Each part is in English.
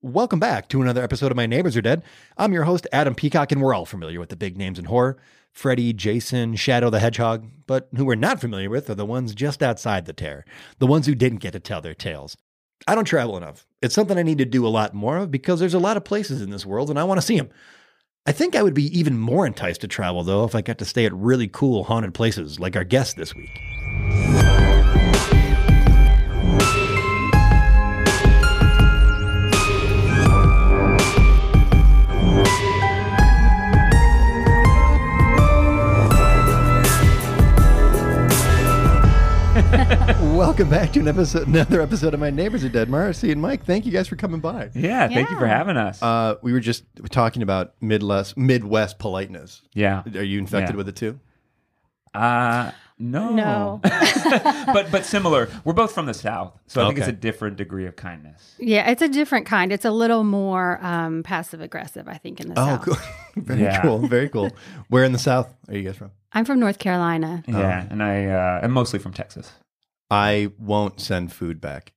Welcome back to another episode of My Neighbors Are Dead. I'm your host, Adam Peacock, and we're all familiar with the big names in horror Freddy, Jason, Shadow the Hedgehog. But who we're not familiar with are the ones just outside the tier, the ones who didn't get to tell their tales. I don't travel enough. It's something I need to do a lot more of because there's a lot of places in this world and I want to see them. I think I would be even more enticed to travel, though, if I got to stay at really cool haunted places like our guest this week. Welcome back to an episode, another episode of My Neighbors Are Dead. Marcy and Mike, thank you guys for coming by. Yeah, thank you for having us. Uh, we were just talking about Midwest, Midwest politeness. yeah. Are you infected Yeah. with it too? Uh no. No. but but similar. We're both from the south, so I think it's a different degree of kindness. Yeah, it's a different kind. It's a little more um, passive aggressive, I think, in the Oh, South. Oh, cool. very Yeah. cool. Very cool. Where in the South are you guys from? I'm from North Carolina. Yeah, and I uh I'm mostly from Texas. I won't send food back.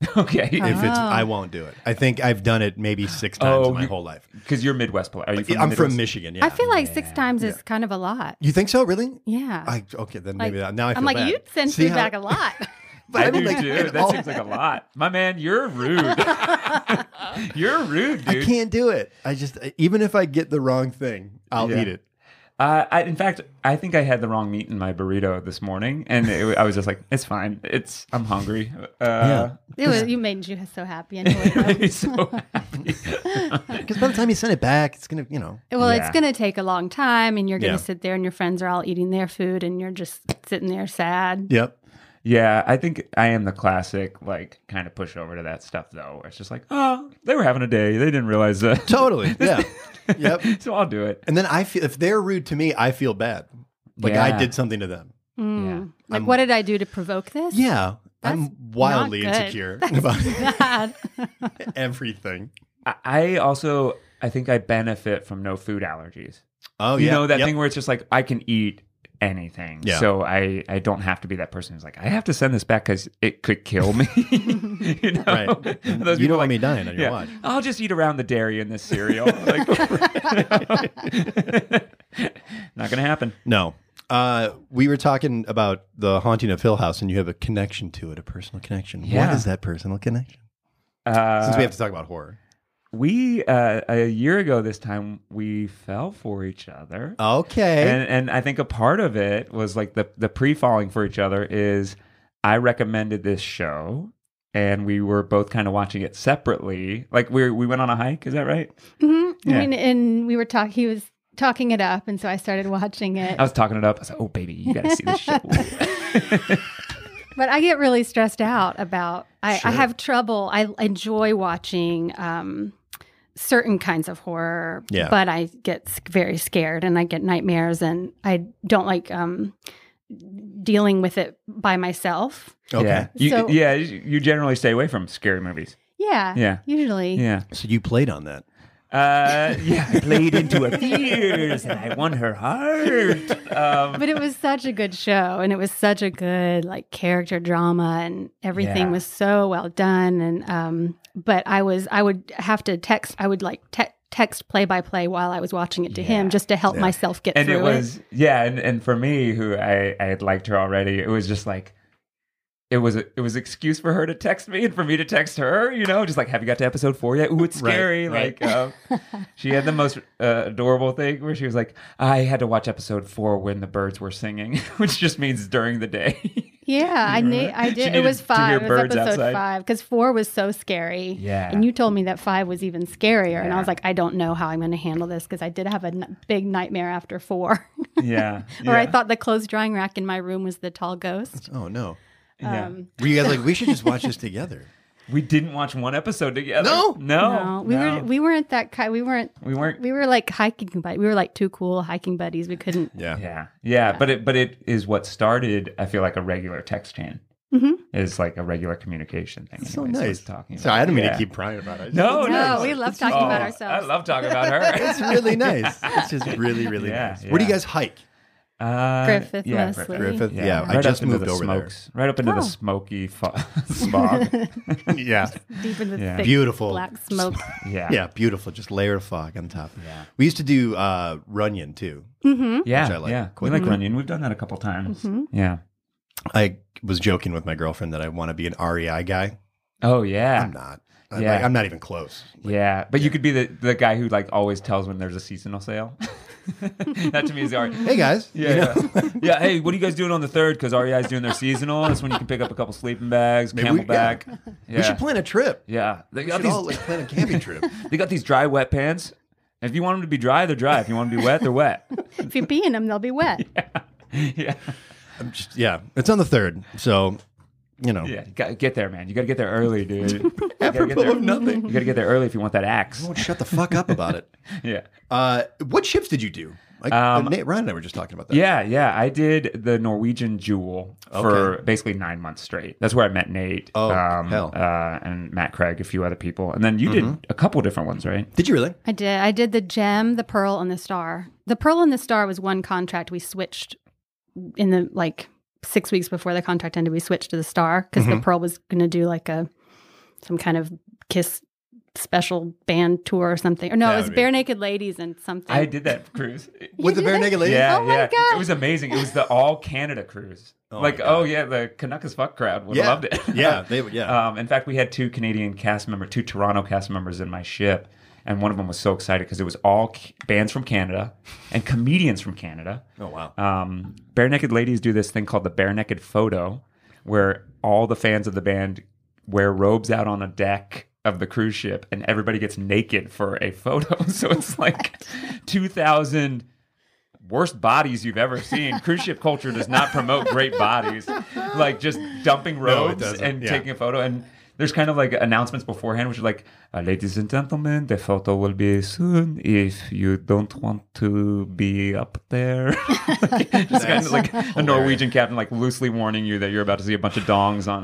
okay. If it's, Oh. I won't do it. I think I've done it maybe six oh, times Oh, in my you- whole life. Because you're Midwest. poli- Are you from the I'm from Michigan. Yeah. I feel like six Yeah. times is kind of a lot. You think so? Really? Yeah. I okay. Then Like, maybe that, now I feel I'm like, bad. you'd send See food how- back a lot. But I mean, do like, too. it That all- seems like a lot. My man, you're rude. you're rude, I can't do it. I just even if I get the wrong thing, I'll Yeah. eat it. Uh, I, in fact, I think I had the wrong meat in my burrito this morning, and it, I was just like, "It's fine. It's I'm hungry." Uh, it was, you made you so happy anyway. though. yeah. so happy. Because by the time you send it back, it's gonna, you know. Well, Yeah. it's going to take a long time, and you're going Yeah. to sit there, and your friends are all eating their food, and you're just sitting there sad. Yep. Yeah, I think I am the classic, like, kind of push over to that stuff, though. It's just like, oh, they were having a day. They didn't realize that. Totally. Yeah. yep. so I'll do it. And then I feel if they're rude to me, I feel bad. Like I did something to them. Mm. Yeah. Like, I'm- what did I do to provoke this? Yeah. I'm wildly not good. insecure That's about bad. everything. I, I also, I think I benefit from no food allergies. Oh you yeah. know that Yep. thing where it's just like I can eat anything, Yeah. so I I don't have to be that person who's like I have to send this back because it could kill me. you know, Right. You don't want like, me dying on your yeah, watch. I'll just eat around the dairy in this cereal. like, not gonna happen. No. Uh, we were talking about the haunting of Hill House, and you have a connection to it, a personal connection. What Yeah. is that personal connection? Uh, Since we have to talk about horror. We uh, a year ago this time we fell for each other. Okay. and and I think a part of it was like the the pre falling for each other is I recommended this show and we were both kind of watching it separately. Like we we went on a hike, is that right? hmm Yeah. I mean, and we were talking. He was talking it up, and so I started watching it. I was talking it up. I was like, "Oh baby, you got to see this show." But I get really stressed out about. I, Sure. I have trouble. I enjoy watching um, certain kinds of horror, Yeah. but I get very scared and I get nightmares, and I don't like um, dealing with it by myself. okay. Yeah, you, So- yeah, you you generally stay away from scary movies. Yeah, Yeah. usually. Yeah, So you played on that. Uh, yeah. I played into her fears and I won her heart. Um, But it was such a good show, and it was such a good like character drama, and everything Yeah. was so well done. And um, but I was I would have to text. I would like te- text play by play while I was watching it to him, just to help Yeah. myself get and through it was yeah and, and for me who I, I had liked her already it was just like it was a, it was excuse for her to text me and for me to text her you know just like have you got to episode four yet ooh it's scary right. like uh, she had the most uh, adorable thing where she was like i had to watch episode four when the birds were singing which just means during the day Yeah, I knew. that? I She did. It was five. It was birds episode outside. five because four was so scary. Yeah. and you told me that five was even scarier, and I was like, I don't know how I'm going to handle this because I did have a n- big nightmare after four, yeah or I thought the clothes drying rack in my room was the tall ghost. Oh no. Yeah. Um, Were you guys like, we should just watch this together? we didn't watch one episode together No? no no, we no. were we weren't that kind. We weren't we weren't we were like hiking buddies. We were like two cool hiking buddies. We couldn't. Yeah. Yeah, yeah, but it but it is what started. I feel like a regular text chain Mhm. is like a regular communication thing. So anyways, nice. it's talking. So I didn't mean Yeah. to keep prying about it. No, No, no, we love talking just- about oh, ourselves. I love talking about her. It's really nice. It's just really, really Yeah, nice. Where do you guys hike? Uh, Griffith yeah, mostly. Griffith, Yeah, yeah, I just moved the over there. smokes, right up into the Oh. smoky fo- smog. yeah, Deep in the Yeah. thick Beautiful. black smoke. Yeah, yeah, beautiful. Just layer of fog on top. yeah, We used to do uh, Runyon too. hmm yeah. Which I like yeah. quite We a like bit. Runyon. We've done that a couple times. Mhm. Yeah. I was joking with my girlfriend that I want to be an REI guy. Oh yeah. I'm not. I'm, Yeah. like, I'm not even close. Yeah, but you could be the, the guy who like always tells when there's a seasonal sale. that to me is the art. Hey guys. Yeah, you know? yeah. yeah. Hey, what are you guys doing on the third? Because REI is doing their seasonal. That's when you can pick up a couple sleeping bags, Maybe we- CamelBak. Yeah. We should plan a trip. yeah, they We got should these. all like plan a camping trip. they got these dry, wet pants. If you want them to be dry, they're dry. If you want them to be wet, they're wet. If you pee in them, they'll be wet. yeah, I'm just yeah. It's on the third, so you know. yeah. Gotta get there, man. You gotta get there early, dude. You gotta get Apropos there. of nothing. You gotta get there early if you want that axe. Won't shut the fuck up about it. Yeah. Uh, what ships did you do? Like Um, Nate, Ryan and I were just talking about that. Yeah, yeah. I did the Norwegian Jewel for Okay. basically nine months straight. That's where I met Nate. Oh, um, hell. Uh, and Matt Craig, a few other people, and then you Mm-hmm. did a couple different ones, right? Did you really? I did. I did the gem, the pearl, and the star. The pearl and the star was one contract we switched in the like six weeks before the contract ended. We switched to the star because Mhm. the pearl was going to do like a some kind of kiss special band tour or something. Or no, That it was would be- Barenaked Ladies and something. I did that cruise. With the bare that? naked Ladies. Yeah, Oh my yeah. God. It was amazing. It was the all Canada cruise. Oh like, oh yeah, the Canucks fuck crowd would have loved it. Yeah, they would. Yeah. Um, in fact, we had two Canadian cast members, two Toronto cast members in my ship, and one of them was so excited because it was all c- bands from Canada and comedians from Canada. oh wow. Um, Barenaked Ladies do this thing called the Bare Naked Photo, where all the fans of the band wear robes out on a deck of the cruise ship, and everybody gets naked for a photo. so it's like two thousand worst bodies you've ever seen. Cruise ship culture does not promote great bodies, like just dumping robes doesn't. and Yeah. taking a photo and. There's kind of like announcements beforehand, which are like, uh, "Ladies and gentlemen, the photo will be soon. If you don't want to be up there, Like, just kind of like a Norwegian captain, like loosely warning you that you're about to see a bunch of dongs on.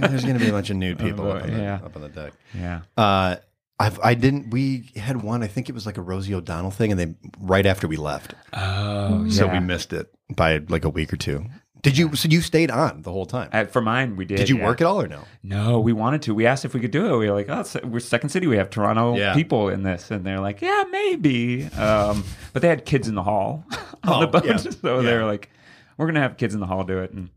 There's going to be a bunch of nude people boy, up, on the, yeah. up on the deck. yeah, Uh, I've, I didn't. We had one. I think it was like a Rosie O'Donnell thing, and they right after we left, oh, so we missed it by like a week or two. Did you? So you stayed on the whole time? Uh, for mine, we did. Did you yeah. work at all or no? No, we wanted to. We asked if we could do it. We were like, "Oh, we're Second City. We have Toronto Yeah. people in this," and they're like, "Yeah, maybe." Um, but they had kids in the hall on Oh, the boat, yeah. so they were like, "We're gonna have kids in the hall do it." And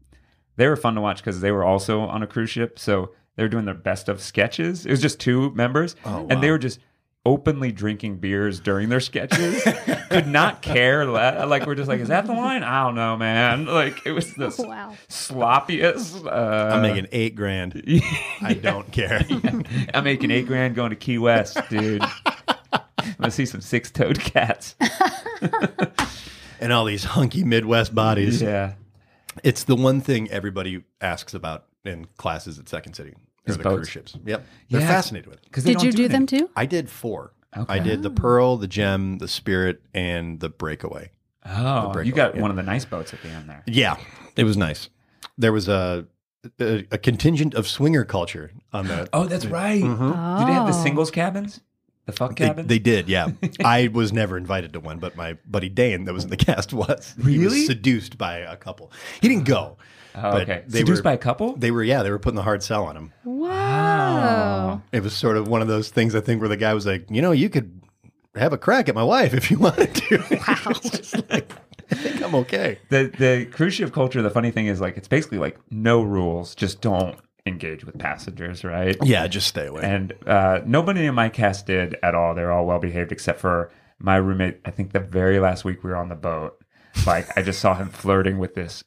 they were fun to watch because they were also on a cruise ship, so they were doing their best of sketches. It was just two members, Oh, and they were just openly drinking beers during their sketches. Could not care. le- Like we're just like, "Is that the line?" I don't know, man. Like it was the Wow. sloppiest. Uh, I'm making eight grand. I don't care. I'm making eight grand going to Key West, dude. I'm gonna see some six-toed cats. and all these hunky Midwest bodies. Yeah, It's the one thing everybody asks about in classes at Second City. Are Is the boats. cruise ships. Yep, they're Yeah. fascinated with it. because Did you do them too? I did four. Okay. I did the Pearl, the Gem, the Spirit, and the Breakaway. Oh, break you got yeah. one of the nice boats at the end there. Yeah, it was nice. There was a a, a contingent of swinger culture on the. Oh, that's right. Mhm. Did they have the Oh. singles cabins? The fuck They, cabins? they did, yeah. I was never invited to one, but my buddy Dane, that was in the cast, was. He was Really? seduced by a couple. He didn't go. Oh, but okay. they Seduced were- by a couple? They were, yeah, they were putting the hard sell on him. Wow. It was sort of one of those things, I think, where the guy was like, you know, you could have a crack at my wife if you wanted to. Wow. like, I think I'm okay. the the cruise ship culture. The funny thing is, like, it's basically like no rules. Just don't engage with passengers, right? Yeah, just stay away. And uh, nobody in my cast did at all. They're all well behaved except for my roommate. I think the very last week we were on the boat, like I just saw him flirting with this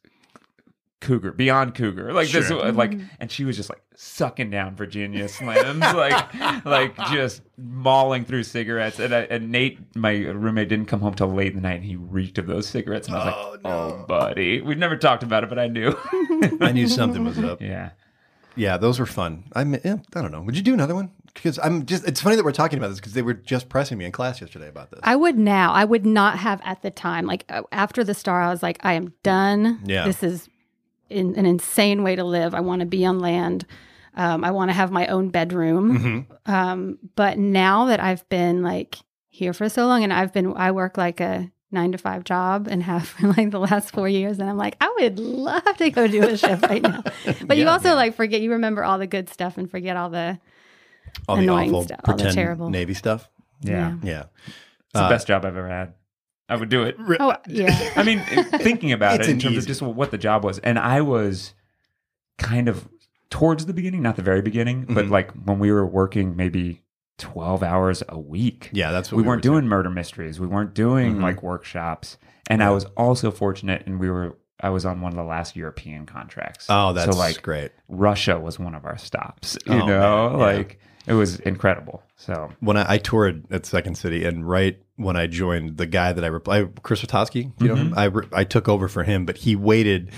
cougar, beyond cougar, like this, Sure. like, and she was just like sucking down Virginia Slims, like, like just mauling through cigarettes. And, I, and Nate, my roommate, didn't come home till late in the night, and he reeked of those cigarettes. And I was Oh, like, no. "Oh, buddy, we've never talked about it, but I knew." I knew something was up. yeah. Yeah, those were fun. I mean, yeah, I don't know. Would you do another one? Because I'm just. It's funny that we're talking about this because they were just pressing me in class yesterday about this. I would now. I would not have at the time. Like uh, after the star, I was like, I am done. Yeah. This is in, an insane way to live. I want to be on land. Um, I want to have my own bedroom. Mhm. Um, but now that I've been like here for so long and I've been, I work like a nine to five job and have for like the last four years. And I'm like, I would love to go do a shift right now. But you also yeah. like forget, you remember all the good stuff and forget all the, All the Annoying awful stuff, all the terrible- Navy stuff. Yeah. Yeah. It's the best job I've ever had. I would do it. oh, yeah. I mean, thinking about it in terms easy- of just what the job was, and I was kind of towards the beginning, not the very beginning, but Mhm. like when we were working maybe twelve hours a week. Yeah, that's what we, we, weren't were doing murder mysteries. We weren't doing Mhm. like workshops, and I was also fortunate, and we were. I was on one of the last European contracts. Oh, that's so like great. Russia was one of our stops. You Oh, know, yeah. like it was incredible. So When I, I toured at Second City, and right when I joined, the guy that I replied, Chris Witowski, you know mm-hmm. him? I, re- I took over for him, but he waited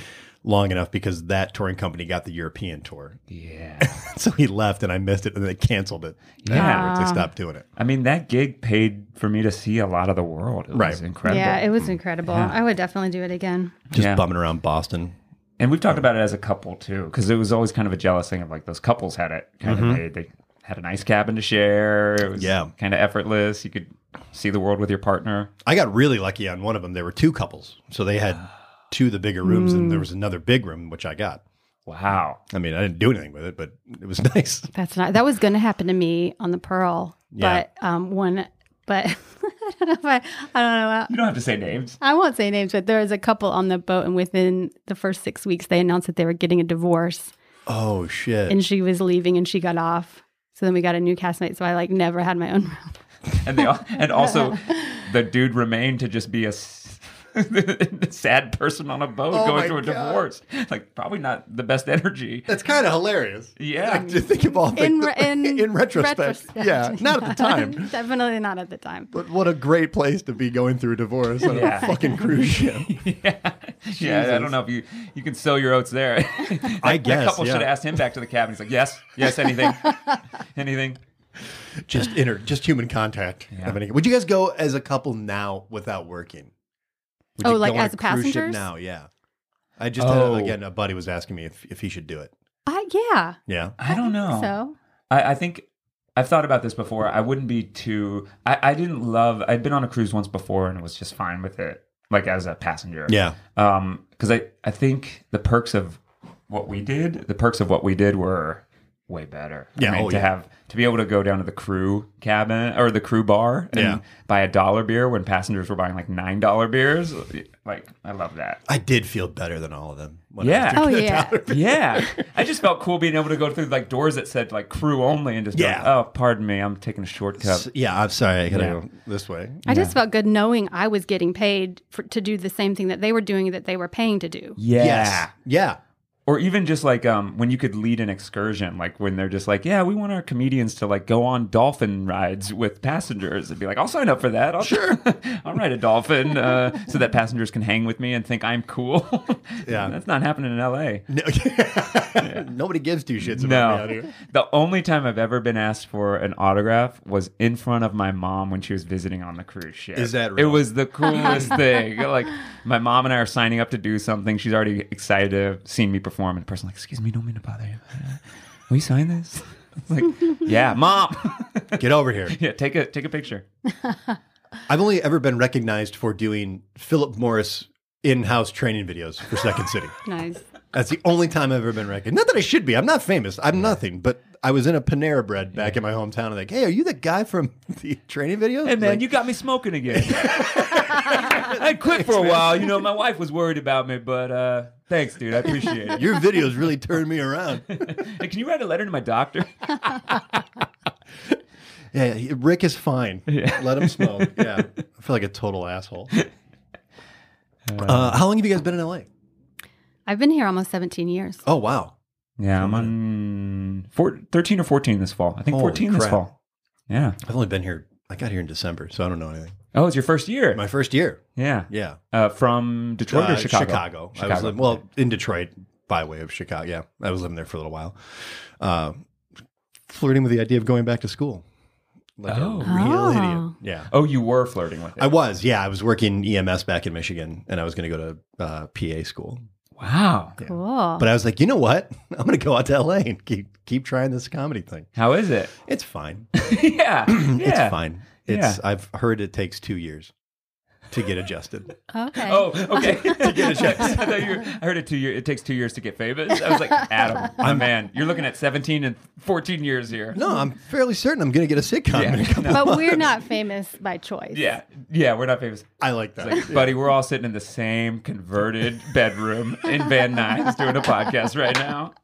long enough because that touring company got the European tour. yeah, so he left, and I missed it, and they canceled it. Yeah. Afterwards, they stopped doing it. I mean that gig paid for me to see a lot of the world. It Right. was incredible. Yeah, it was incredible. Yeah. I would definitely do it again. Just Yeah. bumming around Boston. And we've talked about it as a couple too, because it was always kind of a jealous thing of like those couples had it kind of made. Mm-hmm. They had a nice cabin to share. It was. Yeah. kind of effortless. You could see the world with your partner. I got really lucky on one of them. There were two couples, so they had two of the bigger rooms, and there was another big room which I got. Wow. I mean, I didn't do anything with it, but it was nice. That's not, that was going to happen to me on the Pearl. Yeah. But um, one, but I don't know if I, I don't know. You don't have to say names. I won't say names, but there was a couple on the boat, and within the first six weeks, they announced that they were getting a divorce, Oh shit! and she was leaving, and she got off. So then we got a new castmate. So I like never had my own room. And they all, and also the dude remained to just be a sad person on a boat Oh going through a God. divorce. Like probably not the best energy. That's kind of hilarious. Yeah. Like, to think of all the, In, re- in, in retrospect, retrospect. yeah, not at the time. Definitely not at the time. But what a great place to be going through a divorce on Yeah. a fucking cruise ship. yeah, yeah. I don't know if you you can sow your oats there. I that guess, couple yeah. should have asked him back to the cabin. He's like, yes, yes, anything, anything. just inner, just human contact. Yeah. Would you guys go as a couple now without working? Would Oh, you like go on as a cruise ship now? Yeah. I just Oh. had, again a buddy was asking me if, if he should do it. Uh, yeah. Yeah. I don't know. So I, I think I've thought about this before. I wouldn't be too. I, I didn't love. I'd been on a cruise once before and was just fine with it, like as a passenger. Yeah. Um, because I I think the perks of what we did, the perks of what we did were way better. I Yeah, mean, oh, to yeah. have to be able to go down to the crew cabin or the crew bar and Yeah. buy a dollar beer when passengers were buying like nine dollar beers. Like I love that. I did feel better than all of them. when Yeah. was Oh, yeah. Yeah, I just felt cool being able to go through like doors that said like crew only and just be like, Yeah. oh, pardon me, I'm taking a shortcut. S- Yeah, I'm sorry. I gotta Yeah. go this way. I just felt good knowing I was getting paid for, to do the same thing that they were doing that they were paying to do. Yeah. Yes. Yeah. Or even just like um, when you could lead an excursion, like when they're just like, yeah, we want our comedians to like go on dolphin rides with passengers. It'd be like, I'll sign up for that. I'll, sure. I'll ride a dolphin uh, so that passengers can hang with me and think I'm cool. Yeah. That's not happening in LA. No, Nobody gives two shits about me out No. here. The only time I've ever been asked for an autograph was in front of my mom when she was visiting on the cruise ship. Is that It was the coolest thing. Like my mom and I are signing up to do something. She's already excited to have seen me perform, and the person like, "Excuse me, don't mean to bother you. Will you sign this?" It's like, "Yeah, mom. Get over here. yeah, take a take a picture." I've only ever been recognized for doing Philip Morris in-house training videos for Second City. Nice. That's the only time I've ever been recognized. Not that I should be. I'm not famous. I'm nothing. But I was in a Panera Bread back in my hometown. And like, hey, are you the guy from the training videos? Hey man, Like, you got me smoking again. I quit for a while. You know, my wife was worried about me, but uh, thanks, dude. I appreciate it. your videos really turned me around. Hey, can you write a letter to my doctor? Yeah, he- Rick is fine. Yeah. Let him smoke. Yeah, I feel like a total asshole. Uh, how long have you guys been in LA? I've been here almost 17 years. Oh wow, Yeah, I'm on four, 13 or 14 this fall. I think Holy 14 this crap. fall. Yeah. I've only been here. I got here in December, so I don't know anything. Oh, it's your first year. My first year. yeah. Yeah, Uh, from Detroit Uh, or Chicago? Chicago. I was Chicago. living, well in Detroit by way of Chicago. Yeah, I was living there for a little while. Uh, flirting with the idea of going back to school. Like Oh. a real Oh. idiot. Yeah. Oh, you were flirting with it. I was, yeah. I was working EMS back in Michigan, and I was going to go to uh, PA school. Wow. Cool. But I was like, you know what? I'm going to go out to LA and keep keep trying this comedy thing. How is it? It's fine. yeah. yeah. It's fine. It's Yeah. I've heard it takes two years. To get adjusted. Okay. Oh, okay. to get adjusted. I, thought you were- I heard it two years. It takes two years to get famous. I was like, Adam, my man, you're looking at 17 and 14 years here. No, I'm fairly certain I'm going to get a sitcom. Yeah. in a couple- No. but we're not famous by choice. Yeah, yeah, we're not famous. I like that. Like, buddy, we're all sitting in the same converted bedroom in Van Nuys doing a podcast right now.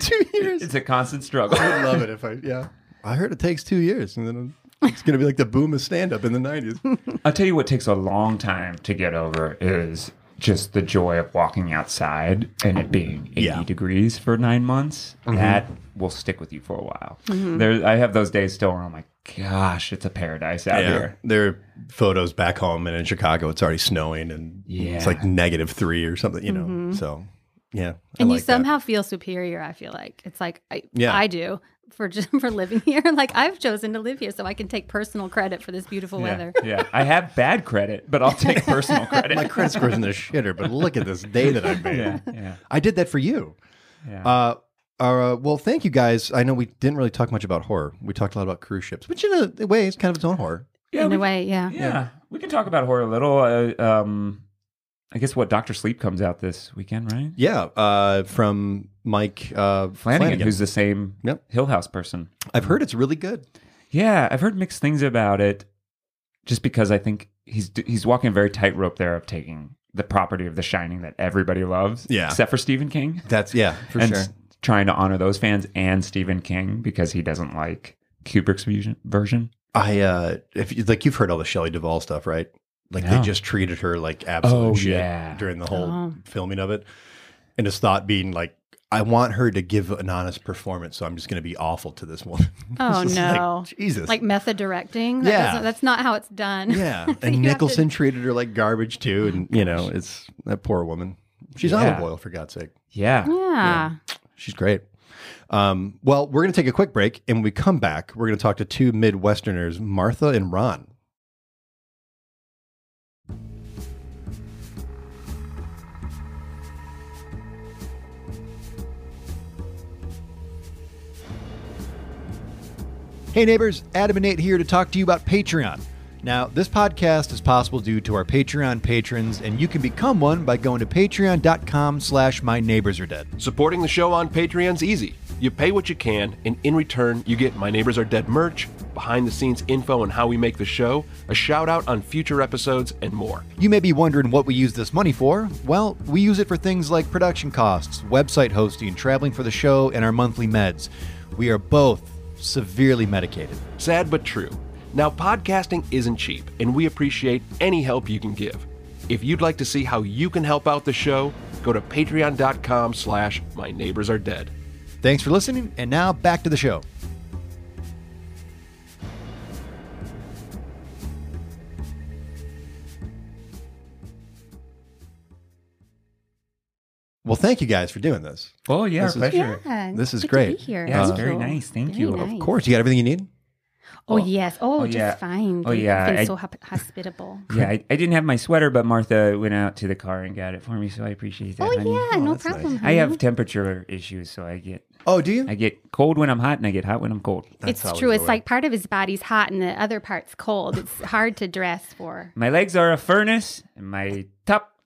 two years. It's a constant struggle. I would love it if I, yeah. I heard it takes two years, and then it's going to be like the boom of stand up in the 90s. I'll tell you what takes a long time to get over is just the joy of walking outside and it being 80 Yeah. degrees for nine months. Mm-hmm. That will stick with you for a while. Mm-hmm. There, I have those days still where I'm like, gosh, it's a paradise out here. There are photos back home, and in Chicago, it's already snowing, and Yeah. it's like negative three or something, you know. Mm-hmm. So, yeah. I and you like that. somehow feel superior. I feel like it's like I, Yeah. I do for just for living here. Like I've chosen to live here, so I can take personal credit for this beautiful Yeah, weather. yeah. I have bad credit, but I'll take personal credit. My credit score's in the shitter, but look at this day that I made. yeah, yeah, I did that for you. yeah. Uh, uh, well, thank you guys. I know we didn't really talk much about horror. We talked a lot about cruise ships, which in a way is kind of its own horror. yeah, In we, a way, yeah. yeah, we can talk about horror a little. Uh, um, I guess what Doctor Sleep comes out this weekend, right? Yeah, uh, from Mike uh, Flanagan, Flanagan. who's the same Yep. Hill House person. I've heard it's really good. Yeah, I've heard mixed things about it. Just because I think he's he's walking a very tightrope there of taking the property of The Shining that everybody loves, Yeah. except for Stephen King, That's yeah, for and sure. trying to honor those fans and Stephen King because he doesn't like Kubrick's version. I uh, if you, like you've heard all the Shelley Duvall stuff, right? Like they just treated her like absolute Oh, shit yeah. during the whole Oh. filming of it, and his thought being like, I want her to give an honest performance, so I'm just going to be awful to this woman. Oh It's just like, no. Jesus, Like method directing. That Yeah. That's not how it's done. yeah. And have to- Nicholson treated her like garbage too, and you know, it's that poor woman. She's Yeah. olive oil for God's sake. Yeah. Yeah. She's great. Um, well, we're going to take a quick break, and when we come back, we're going to talk to two Midwesterners, Martha and Ron. Hey, neighbors, Adam and Nate here to talk to you about Patreon. Now, this podcast is possible due to our Patreon patrons, and you can become one by going to patreon.com slash my neighbors are dead. Supporting the show on Patreon's easy. You pay what you can, and in return, you get My Neighbors Are Dead merch, behind the scenes info on how we make the show, a shout out on future episodes, and more. You may be wondering what we use this money for. Well, we use it for things like production costs, website hosting, traveling for the show, and our monthly meds. We are both severely medicated. Sad but true. Now, podcasting isn't cheap, and we appreciate any help you can give. If you'd like to see how you can help out the show, go to patreon.com slash my neighbors are dead. Thanks for listening, and now back to the show. Well, thank you guys for doing this. Oh yeah, This is- pleasure. Yeah, This is great. To be here. Yeah, it's Thank very you. nice. Thank Very you. nice. Of course, you got everything you need? Oh, Oh, yes. Oh, oh, just yeah. fine. Oh, yeah, Been I- so hop- hospitable. Yeah, I, I didn't have my sweater, but Martha went out to the car and got it for me, so I appreciate that. Oh honey. yeah, no oh, that's nice. problem. I have temperature issues, so I get Oh, do you? I get cold when I'm hot and I get hot when I'm cold. That's it's true. It's way. like part of his body's hot and the other part's cold. It's hard to dress for. My legs are a furnace and my top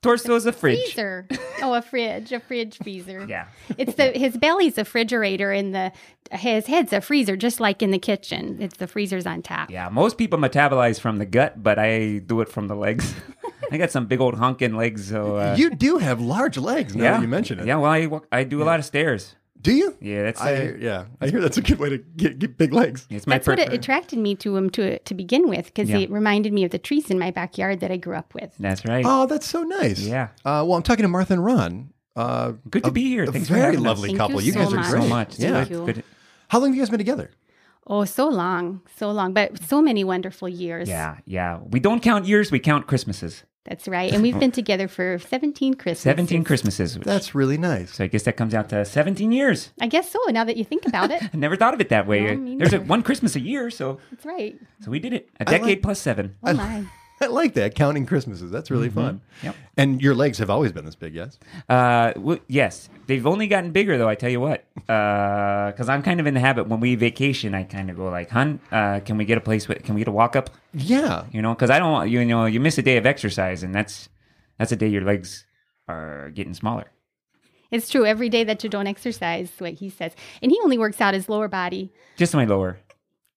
torso is a fridge. Freezer. oh, a fridge, a fridge freezer. Yeah. It's the his belly's a refrigerator and the his head's a freezer, just like in the kitchen. It's the freezer's on top. Yeah, most people metabolize from the gut, but I do it from the legs. I got some big old honking legs, so uh, you do have large legs now yeah, that you mention it. Yeah, well, I I do a lot of stairs. Do you? Yeah, that's I, uh, yeah, I hear that's a good way to get, get big legs. it's my That's what it attracted me to him to to begin with because Yeah. it reminded me of the trees in my backyard that I grew up with. That's right. Oh, that's so nice. Yeah. Uh, well, I'm talking to Martha and Ron. Uh, Good to a- be here. A Thanks for very having us. lovely Thank couple. you You, so guys are much. great. so much. Yeah. Thank you. How long have you guys been together? Oh, so long, so long, but so many wonderful years. Yeah, yeah. We don't count years, we count Christmases. That's right. And we've oh. been together for 17 Christmases. 17 Christmases. which- That's really nice. so I guess that comes out to 17 years. I guess so, now that you think about it. I never thought of it that way. No, There's a, one Christmas a year, so That's right. so we did it. A I like- decade plus seven. Oh, my. I like that counting Christmases. That's really fun. Yep. And your legs have always been this big, yes? Uh, w- yes, they've only gotten bigger though. I tell you what, because I'm kind of in the habit when we vacation, I kind of go like, "Hun, uh, can we get a place? With, can we get a walk up?" Yeah. You know, because I don't want you know you miss a day of exercise, and that's that's a day your legs are getting smaller. It's true. Every day that you don't exercise, what he says, and he only works out his lower body Just my lower.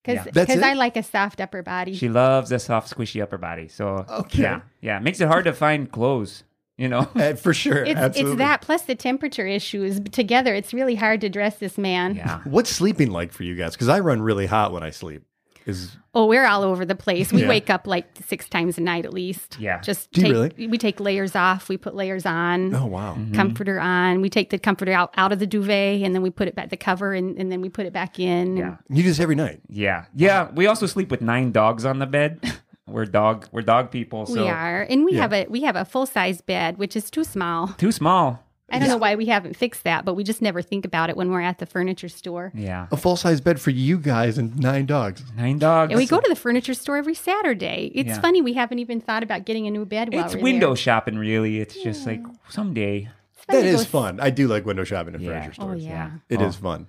Because Yeah. I like a soft upper body. She loves a soft, squishy upper body. So Okay. yeah, yeah, makes it hard to find clothes. You know. Uh, for sure. it's Absolutely. it's that plus the temperature issues together. It's really hard to dress this man. Yeah. What's sleeping like for you guys? Because I run really hot when I sleep. Is Oh, we're all over the place. We Yeah. wake up like six times a night at least. Yeah. Just Do you take, really? we take layers off. We put layers on. oh wow. Mm-hmm. Comforter on. We take the comforter out, out of the duvet and then we put it back the cover and, and then we put it back in. Yeah. You do this every night. Yeah. Yeah. We also sleep with nine dogs on the bed. we're dog. We're dog people. So we are. And we Yeah. have a we have a full size bed, which is too small. too small. I don't know why we haven't fixed that, but we just never think about it when we're at the furniture store. Yeah. A full size bed for you guys and nine dogs. Nine dogs. And we go to the furniture store every Saturday. It's Yeah. funny we haven't even thought about getting a new bed while It's we're window there. shopping, really. It's just like someday. That is fun That to is go s- fun. I do like window shopping at Yeah. furniture Oh stores. yeah. It is fun.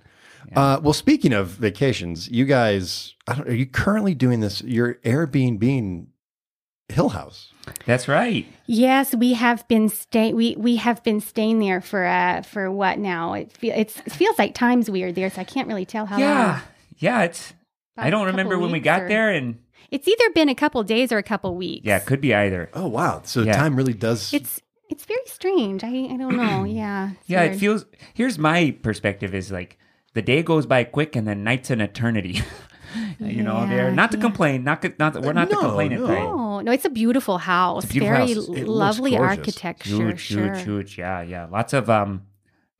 Uh, well, speaking of vacations, you guys, I don't, are you currently doing this? Your Airbnb Hill House. That's right. Yes, we have been staying. We we have been staying there for uh for what now? It, fe- it's, it feels like times we are there, so I can't really tell how yeah. long. Yeah. It's. About I a don't remember when we got or- there, and It's either been a couple days or a couple weeks. yeah, it could be either. Oh wow! So Yeah. time really does. It's it's very strange. I I don't know. Yeah. it's Yeah, it feels. Here's my perspective: is like the day goes by quick, and then night's an eternity. you know, Yeah, there. Not to yeah. complain. Not co- not. We're not No, the complaining no. type. Oh no, it's a beautiful house. beautiful very house. It looks lovely architecture. Huge, sure. huge, huge. Yeah, yeah. Lots of um,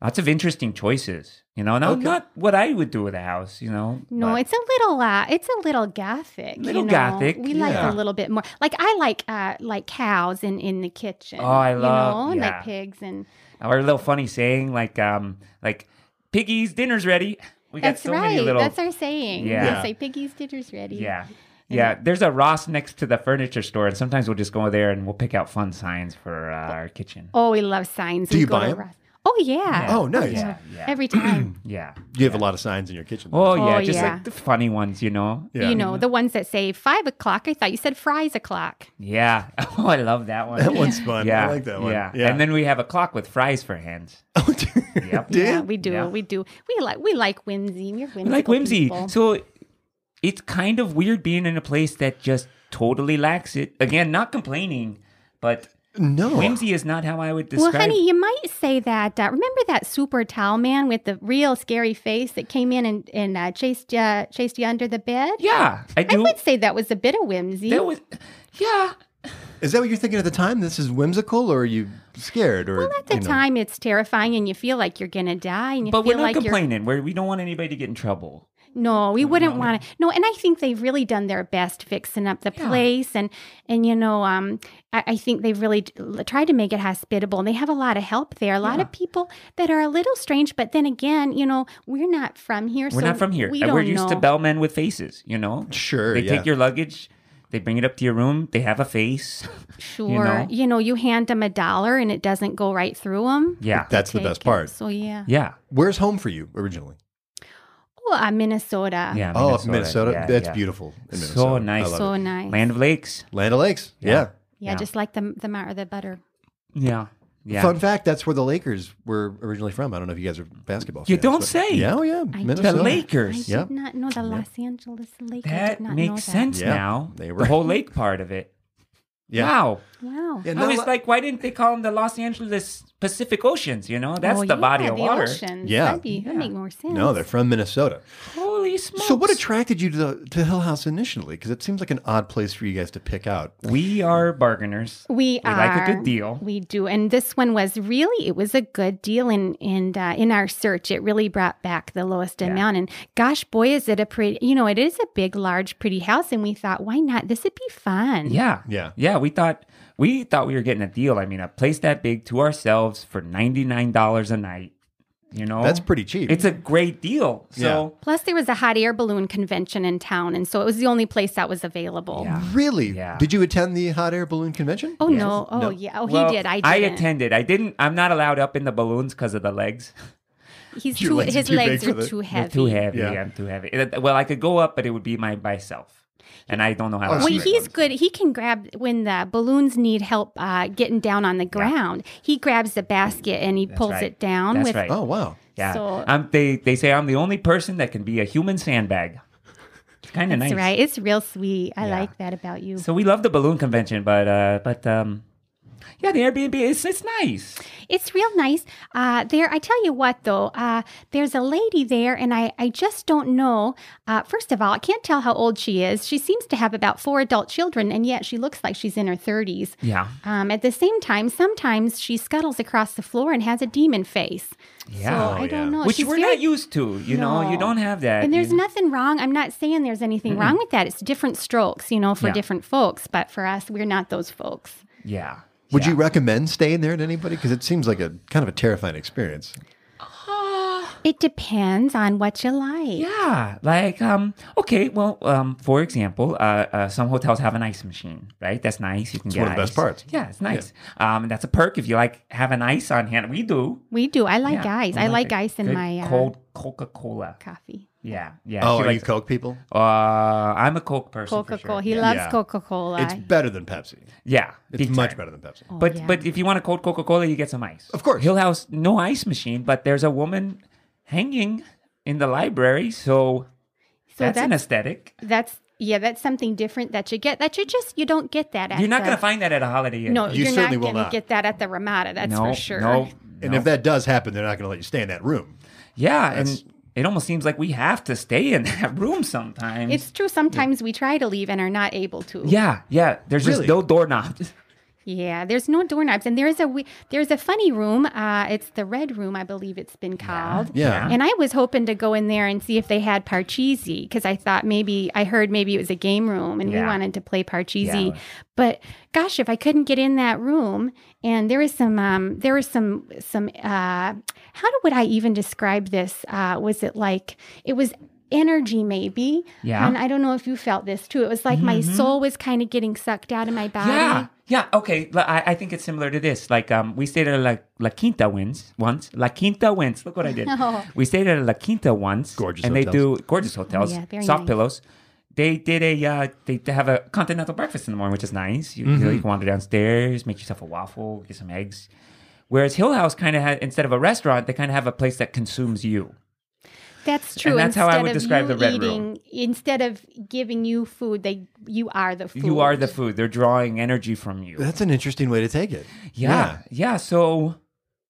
lots of interesting choices. You know, not Okay. not what I would do with a house. You know. No, but- it's a little uh it's a little gothic. Little you know? gothic, We like a little bit more. Like I like uh like cows in in the kitchen. Oh, I you love- know, yeah. like pigs and or a little funny saying like um like piggies dinner's ready. We got That's so right. many little That's our saying. Yeah. We Yeah. say piggy's dinner's ready. yeah. Yeah, there's a Ross next to the furniture store, and sometimes we'll just go there and we'll pick out fun signs for uh, our kitchen. Oh, we love signs. Do We you go buy to 'em? Ross- Oh yeah. Oh, oh, nice. Yeah, yeah, Every time. yeah. you have a lot of signs in your kitchen. Oh yeah, Oh, just yeah. like the funny ones, you know. Yeah. You know, the ones that say five o'clock. I thought you said fries o'clock. Yeah. Oh, I love that one. that one's fun. Yeah, I like that one. Yeah. yeah. and then we have a clock with fries for hands. Oh, yep. Do Yeah, we do. Yeah. We do. We like we like whimsy. We're whimsical We like whimsy. people. So it's kind of weird being in a place that just totally lacks it. Again, not complaining, but No. whimsy is not how I would describe Well, honey, you might say that. Uh, remember that super towel man with the real scary face that came in and, and uh, chased uh, chased you under the bed? yeah, I do. I would say that was a bit of whimsy. That was, yeah. Is that what you're thinking at the time? This is whimsical, or are you scared? Or well, at the you know? time, it's terrifying, and you feel like you're gonna die, and you But we're not like you're. complaining. We're, we don't want anybody to get in trouble. No, we wouldn't want to. No, and I think they've really done their best fixing up the place, and and you know, um, I, I think they've really d- tried to make it hospitable, and they have a lot of help there. A lot of people that are a little strange, but then again, you know, we're not from here. We're so not from here. We And don't we're used to bellmen with faces, you know? Sure. They yeah. take your luggage, they bring it up to your room, they have a face. Sure, you know? you, know? you hand them a dollar, and it doesn't go right through them. Yeah. That's the best part. So yeah. yeah. Where's Where's home for you originally? Oh, uh, Minnesota. Yeah. oh, Minnesota. Yeah, That's yeah. beautiful. in So Minnesota. I nice. So it. nice. Land of Lakes. Land of Lakes. Yeah. Yeah. yeah, Yeah. just like the the mar- the butter. Yeah. Yeah. Fun fact: That's where the Lakers were originally from. I don't know if you guys are basketball. Fans, you fans, don't say. Yeah, oh yeah, I Minnesota. the I Lakers. Yep. did not know the Los Angeles Lakers. That did not know makes that. sense Yeah, now. they The were- whole lake part of it. Yeah. Wow. Wow. Yeah, I was lot- like, why didn't they call them the Los Angeles Pacific Oceans? You know, that's Oh, the yeah, body of the water. Oceans. Yeah. That'd, be, that'd Yeah. make more sense. No, they're from Minnesota. Holy smokes. So, what attracted you to the, to Hill House initially? Because it seems like an odd place for you guys to pick out. We are bargainers. We, We are. like a good deal. We do, and this one was really it was a good deal. And and uh, in our search, it really brought back the lowest Yeah. amount. And gosh, boy, is it a pretty! You know, it is a big, large, pretty house. And we thought, why not? This would be fun. Yeah. Yeah. Yeah. We thought we thought we were getting a deal. I mean, a place that big to ourselves for ninety nine dollars a night. You know, That's pretty cheap. It's a great deal. So Plus, there was a hot air balloon convention in town, and so it was the only place that was available. Yeah. really? Yeah. Did you attend the hot air balloon convention? Oh Yes. no! Oh No. yeah! Oh, Well, he did. I I didn't. attended. I didn't. I'm not allowed up in the balloons because of the legs. He's Your too. legs are his too legs are the- too They're heavy. too heavy. Yeah. I'm too heavy. Well, I could go up, but it would be my myself, and I don't know how. Oh, to Well, do it. he's good. He can grab when the balloons need help uh, getting down on the ground. He grabs the basket and he pulls right. it down That's with. right. Oh wow. Yeah. So- I'm, they they say I'm the only person that can be a human sandbag. It's kind of nice. That's nice. right. It's real sweet. I Yeah. like that about you. So we love the balloon convention, but uh, but um, yeah, the Airbnb it's it's nice. It's real nice. Uh, there, I tell you what, though, uh, there's a lady there, and I, I just don't know. Uh, first of all, I can't tell how old she is. She seems to have about four adult children, and yet she looks like she's in her 30s. Yeah. Um, at the same time, sometimes she scuttles across the floor and has a demon face. Yeah. So Oh, I don't know. Which She's we're very- not used to. You know, you don't have that. And there's you- nothing wrong. I'm not saying there's anything wrong with that. It's different strokes, you know, for Yeah. different folks. But for us, we're not those folks. Yeah. Would yeah. you recommend staying there to anybody? Because it seems like a kind of a terrifying experience. It depends on what you like. Yeah, like um, okay, well, um, for example, uh, uh, some hotels have an ice machine, right? That's nice. You can It's get one of the best ice. parts. Yeah, it's nice. Um, and that's a perk if you like having ice on hand. We do. We do. I like Yeah, ice. I like it. ice in Good my uh, cold Coca Cola. coffee. Yeah, yeah. Oh, she are you Coke people? Uh, I'm a Coke person. for Coca sure. Cola. He yeah. loves Yeah. Coca Cola. It's better than Pepsi. Yeah, It's much time. better than Pepsi. But yeah. but if you want a cold Coca Cola, you get some ice. Of course. Hill House no ice machine, but there's a woman hanging in the library, so, So that's, an that's- aesthetic. That's yeah. That's something different that you get. That you just you don't get that. At You're not going to find that at a Holiday Inn. No, You you're certainly not will going to not. get that at the Ramada. That's no, for sure. No, And if that does happen, they're not going to let you stay in that room. yeah, That's- and it almost seems like we have to stay in that room sometimes. It's true. Sometimes we try to leave and are not able to. yeah, yeah. There's Really? just no doorknobs. Yeah, there's no doorknobs, and there's a there's a funny room. Uh, it's the red room, I believe it's been called. Yeah. And I was hoping to go in there and see if they had Parcheesi because I thought maybe I heard maybe it was a game room and we wanted to play Parcheesi. Yeah. But gosh, if I couldn't get in that room, and there was some um, there was some some uh, how would I even describe this? Uh, was it like it was energy maybe? Yeah. And I don't know if you felt this too. It was like my soul was kind of getting sucked out of my body. Yeah, yeah. Okay, I think it's similar to this. Like, um, we stayed at La, La Quinta once. Once La Quinta once. Look what I did. Oh. We stayed at La Quinta once. Gorgeous And they do gorgeous hotels. yeah, very soft nice. pillows. They did a uh, they, they have a continental breakfast in the morning, which is nice. You, you, know, you can wander downstairs, make yourself a waffle, get some eggs. Whereas Hill House kind of had instead of a restaurant, they kind of have a place that consumes you. That's true. that's how I Instead would of describe you the Red eating, Room. Instead of giving you food, they you are the food. You are the food. They're drawing energy from you. That's an interesting way to take it. Yeah, yeah. So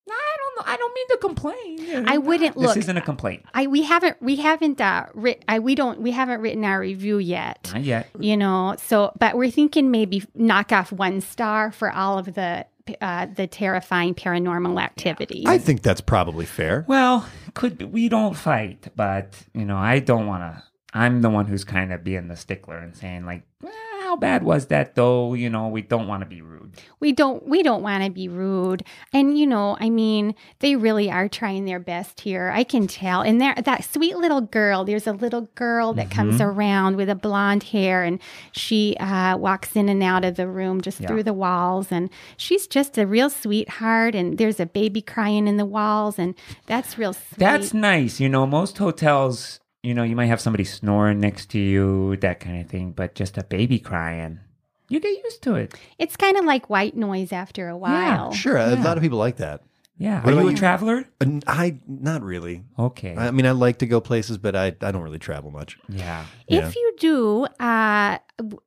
I don't know. I don't mean to complain. I wouldn't- look, This isn't a complaint. I we haven't we haven't uh writ, I we don't we haven't written our review yet. Not yet. You know, so but we're thinking maybe knock off one star for all of the uh, the terrifying paranormal activity. I think that's probably fair. Well, could be, we don't fight, but you know, I don't want to. I'm the one who's kind of being the stickler and saying like, well, how bad was that though? You know, we don't want to be rude. we don't we don't want to be rude and you know i mean they really are trying their best here i can tell and there that sweet little girl there's a little girl that comes Mm-hmm. around with a blonde hair and she uh, walks in and out of the room just Yeah. through the walls and she's just a real sweetheart and there's a baby crying in the walls and that's real sweet That's nice. You know, most hotels, you know, you might have somebody snoring next to you, that kind of thing, but just a baby crying, you get used to it. it's kind of like white noise after a while Sure, a lot of people like that. Yeah. What Are you a you? traveler? I not really. Okay. I mean, I like to go places, but I, I don't really travel much. yeah. Yeah. If you do, uh,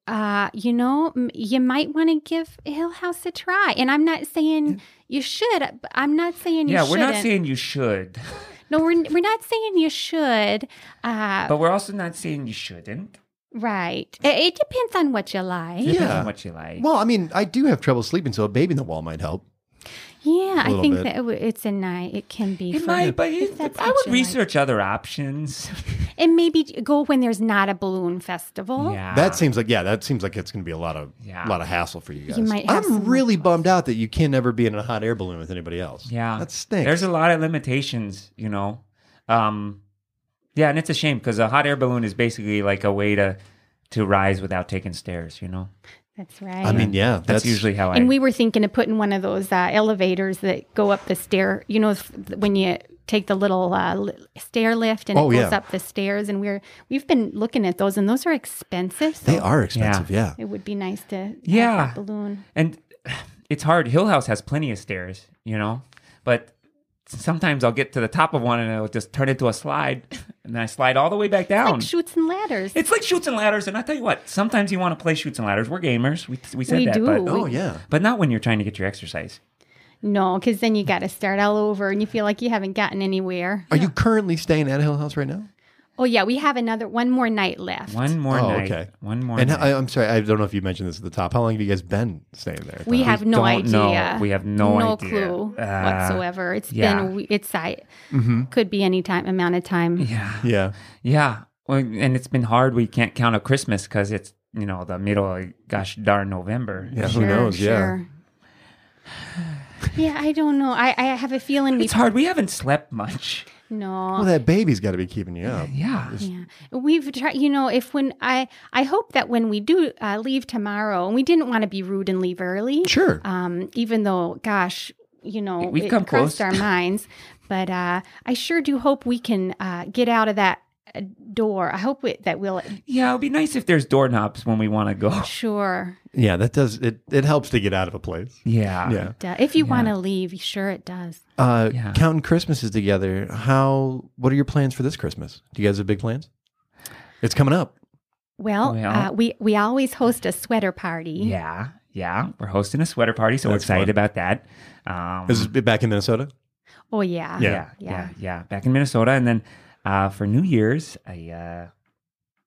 uh, you know, you might want to give Hill House a try. And I'm not saying you should. I'm not saying you Yeah, shouldn't. we're not saying you should, no. We're we're not saying you should. Uh, but we're also not saying you shouldn't. right. It, it depends on what you like. Depends Yeah. on what you like. Well, I mean, I do have trouble sleeping, so a baby in the wall might help. Yeah, I think bit. that it w- it's a night. It can be. It might, but if it, that's I would you like. research other options. and maybe go when there's not a balloon festival. yeah, That seems like yeah, that seems like it's going to be a lot of Yeah. a lot of hassle for you guys. You might have I'm some really bummed out that you can never be in a hot air balloon with anybody else. Yeah, that stinks. There's a lot of limitations, you know. Um, yeah, and it's a shame because a hot air balloon is basically like a way to to rise without taking stairs. You know, That's right. I mean, yeah, that's, usually how I. and we were thinking of putting one of those uh, elevators that go up the stair. You know, when you take the little uh, stair lift and Oh, it goes yeah. up the stairs, and we're we've been looking at those, and those are expensive. So they are expensive. Yeah. It would be nice to have Yeah. that balloon. and it's hard. Hill House has plenty of stairs, you know, but sometimes I'll get to the top of one and it'll just turn into a slide, and then I slide all the way back down. Like Chutes and Ladders. it's like Chutes and Ladders, and I tell you what, sometimes you want to play Chutes and Ladders. We're gamers. We we said We that, do. but Oh yeah. but not when you're trying to get your exercise. no, because then you got to start all over, and you feel like you haven't gotten anywhere. Are you currently staying at a Hill House right now? Oh yeah, we have another one more night left. One more Oh, night. okay. One more. And night. I, I'm sorry, I don't know if you mentioned this at the top. How long have you guys been staying there? We have no don't idea. know. We have no idea. No clue Uh, whatsoever. It's yeah. been it's I Mm-hmm. could be any time amount of time. yeah. Yeah. Yeah. Well, and it's been hard. We can't count a Christmas because it's you know the middle of gosh darn November. Yeah. Sure, who knows? Yeah. sure. yeah, I don't know. I, I have a feeling we It's hard. We haven't slept much. No. Well, that baby's got to be keeping you up. Yeah. yeah, we've tried. You know, if when I I hope that when we do uh, leave tomorrow, and we didn't want to be rude and leave early. Sure. Um, even though, gosh, you know, We've it come crossed close. our minds, but uh, I sure do hope we can uh, get out of that uh, door. I hope it, that we'll. Yeah. It'd be nice if there's doorknobs when we want to go. Sure. Yeah, that does it. It helps to get out of a place. Yeah. Uh, Yeah. if you want to leave, sure it does. Uh, Yeah. Counting Christmases together. How? What are your plans for this Christmas? Do you guys have big plans? It's coming up. Well, Well- uh, we we always host a sweater party. Yeah. Yeah. We're hosting a sweater party, so That's we're excited fun. about that. Um, Is this back in Minnesota? Oh yeah. Yeah. yeah, yeah, yeah, Back in Minnesota, and then uh, for New Year's, I uh,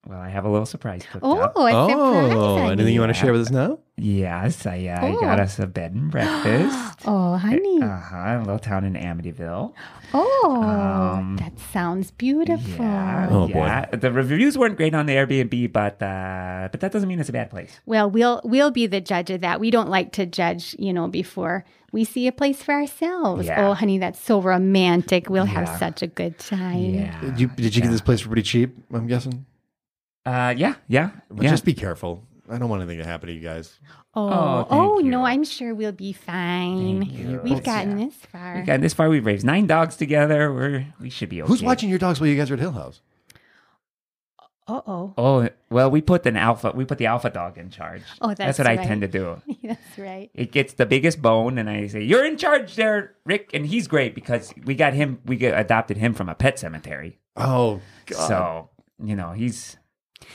well, I have a little surprise cooked Oh, up. it's a oh, surprise. anything you want to share with us now? Yes, I, uh, I Oh. got us a bed and breakfast. Oh, honey. Uh huh. A little town in Amityville. oh, um, that sounds beautiful. Yeah. Oh, boy. yeah. The reviews weren't great on the Airbnb, but uh, but that doesn't mean it's a bad place. Well, we'll we'll be the judge of that. We don't like to judge, you know, before we see a place for ourselves. Yeah. Oh, honey, that's so romantic. We'll have such a good time. Yeah. Did you, did you get this place for pretty cheap? I'm guessing. Uh, yeah, yeah, But yeah. just be careful. I don't want anything to happen to you guys. Oh, Oh, oh, thank no. I'm sure we'll be fine. Thank you. We've It's, gotten this far. we got this far. We've raised nine dogs together. We're we should be okay. Who's watching your dogs while you guys are at Hill House? Uh oh. Oh well, we put an alpha. We put the alpha dog in charge. Oh, that's what I right. tend to do. that's right. It gets the biggest bone, and I say, "You're in charge there, Rick." And he's great because we got him. We get, adopted him from a pet cemetery. Oh, God. So you know he's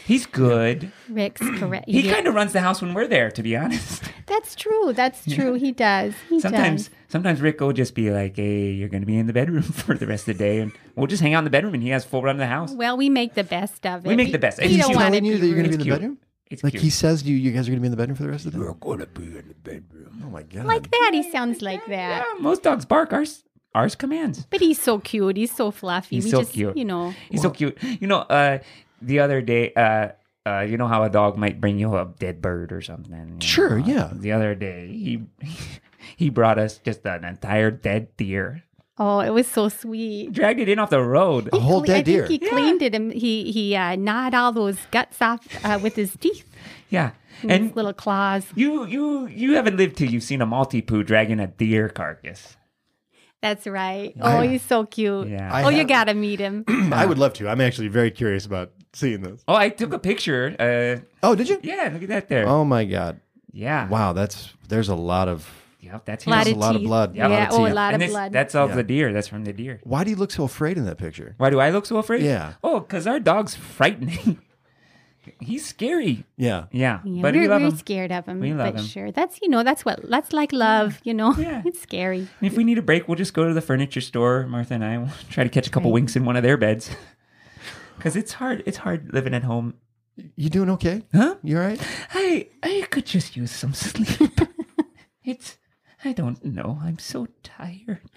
he's good. Rick's correct. He Yeah. kind of runs the house when we're there. To be honest, That's true. That's true. He does. He sometimes does. sometimes Rick will just be like, "Hey, you're going to be in the bedroom for the rest of the day," and we'll just hang out in the bedroom, and he has full run of the house. Well, we make the best of it. We make the best. We, we he's don't want to telling you that you're going to be in the cute. bedroom? It's Like cute. he says, to you you guys are going to be in the bedroom for the rest of the day. We're going to be in the bedroom. Oh my god! like that. He sounds like that. Yeah, most dogs bark. Ours ours commands. But he's so cute. He's so fluffy. He's we so just, cute. You know. He's so cute. You know, uh, the other day, uh, uh, you know how a dog might bring you a dead bird or something. Sure, know? yeah. The other day, he he brought us just an entire dead deer. Oh, it was so sweet. Dragged it in off the road. A whole Cle- dead I deer. think he cleaned it and he he uh, gnawed all those guts off uh, with his teeth, Yeah, and and his little claws. you you you haven't lived till you've seen a Maltipoo dragging a deer carcass. That's right. I- Oh, he's so cute. Yeah. I oh, you gotta meet him. I would love to. I'm actually very curious about seeing this. oh, I took a picture. Uh, Oh, did you? yeah, look at that there. Oh my god! Yeah. Wow, that's there's a lot of Yep, that's A lot him. of a lot of teeth. blood. Yeah, A lot of oh, a lot And of this- blood. That's of Yeah. the deer. That's from the deer. Why do you look so afraid in that picture? Why do I look so afraid? Yeah. Oh, because our dog's frightening. He's scary. Yeah. Yeah. Yeah, but we're, we love we're him. scared of him. We love but him. sure, that's you know that's what that's like love. You know, Yeah. it's scary. And if we need a break, we'll just go to the furniture store. Martha and I will try to catch a couple right. winks in one of their beds. Because it's hard. It's hard living at home. You doing okay? Huh? You all right? I I could just use some sleep. it's I don't know. I'm so tired.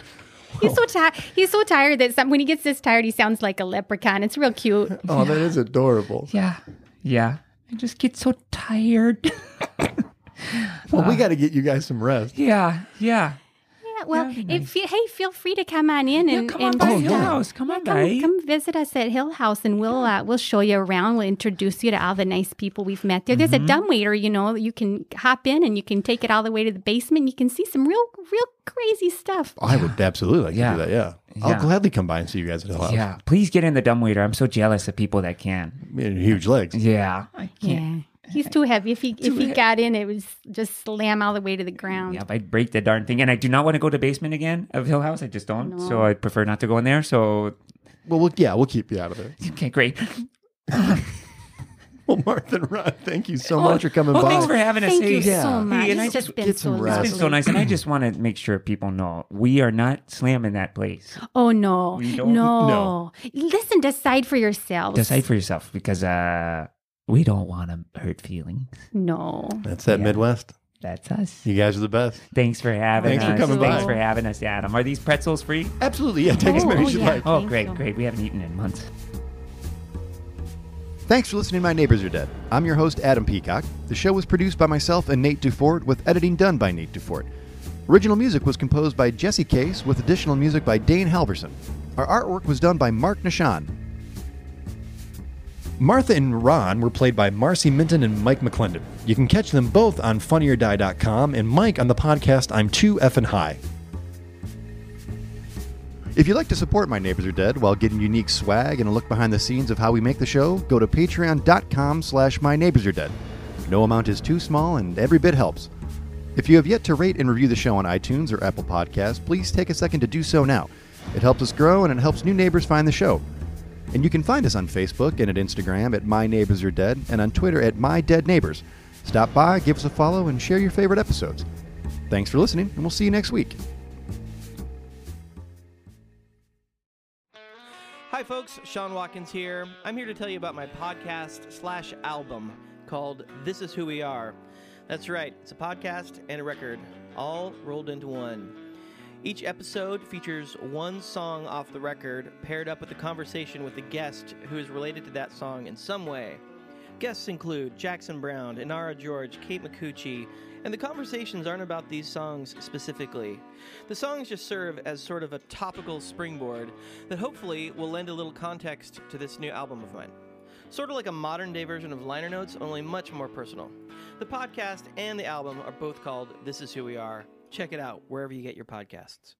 He's so tired. He's so tired that some, when he gets this tired, he sounds like a leprechaun. It's real cute. Oh, that is adorable. Yeah. Yeah. I just get so tired. Well, we uh, got to get you guys some rest. yeah. Yeah. Yeah, well, That'd if you, hey, feel free to come on in Yeah, and come on and by just, Hill House. Come on come, by. come visit us at Hill House, and we'll uh, we'll show you around. We'll introduce you to all the nice people we've met there. There's Mm-hmm. a dumbwaiter, you know, you can hop in and you can take it all the way to the basement. You can see some real real crazy stuff. I would absolutely like Yeah. to do that. Yeah. I'll gladly come by and see you guys at Hill House. Yeah. Please get in the dumbwaiter. I'm so jealous of people that can. You Huge legs. Yeah. I can't. Yeah, he's too heavy. If he if he he- got in, it was just slam all the way to the ground. Yeah, if I break the darn thing, and I do not want to go to the basement again of Hill House. I just don't. So No. I prefer not to go in there. So Well, we'll, yeah, we'll keep you out of there. okay, great. Well, Martha and Rod, thank you so Oh, much for coming well, by. thanks for having us. Thank you Hey, Yeah. so much. and I it's just just been get so some It's rest. been so nice, and I just want to make sure people know we are not slamming that place. Oh no, We don't- no, No. Listen, decide for yourselves. Decide for yourself because uh, we don't want to hurt feelings. No. That's that Yeah. Midwest. That's us. You guys are the best. Thanks for having Thanks for us. coming Thanks by. for having us, Adam. Are these pretzels free? Absolutely. Yeah, take as Oh, many oh, as you like. Oh, Thank great, you. great. We haven't eaten in months. Thanks for listening to My Neighbors Are Dead. I'm your host, Adam Peacock. The show was produced by myself and Nate Dufort, with editing done by Nate Dufort. Original music was composed by Jesse Case, with additional music by Dane Halverson. Our artwork was done by Mark Nishan. Martha and Ron were played by Marcy Minton and Mike McClendon. You can catch them both on funnyordie.com and Mike on the podcast I'm Too Effin' High. If you'd like to support My Neighbors Are Dead while getting unique swag and a look behind the scenes of how we make the show, go to patreon.com slash My Neighbors Are Dead. No amount is too small and every bit helps. If you have yet to rate and review the show on iTunes or Apple Podcasts, please take a second to do so now. It helps us grow and it helps new neighbors find the show. And you can find us on Facebook and at Instagram at My Neighbors Are Dead and on Twitter at My Dead Neighbors. Stop by, give us a follow, and share your favorite episodes. Thanks for listening, and we'll see you next week. Hi, folks. Sean Watkins here. I'm here to tell you about my podcast slash album called This Is Who We Are. That's right, it's a podcast and a record, all rolled into one. Each episode features one song off the record paired up with a conversation with a guest who is related to that song in some way. Guests include Jackson Browne, Inara George, Kate Micucci, and the conversations aren't about these songs specifically. The songs just serve as sort of a topical springboard that hopefully will lend a little context to this new album of mine. Sort of like a modern day version of liner notes, only much more personal. The podcast and the album are both called This Is Who We Are. Check it out wherever you get your podcasts.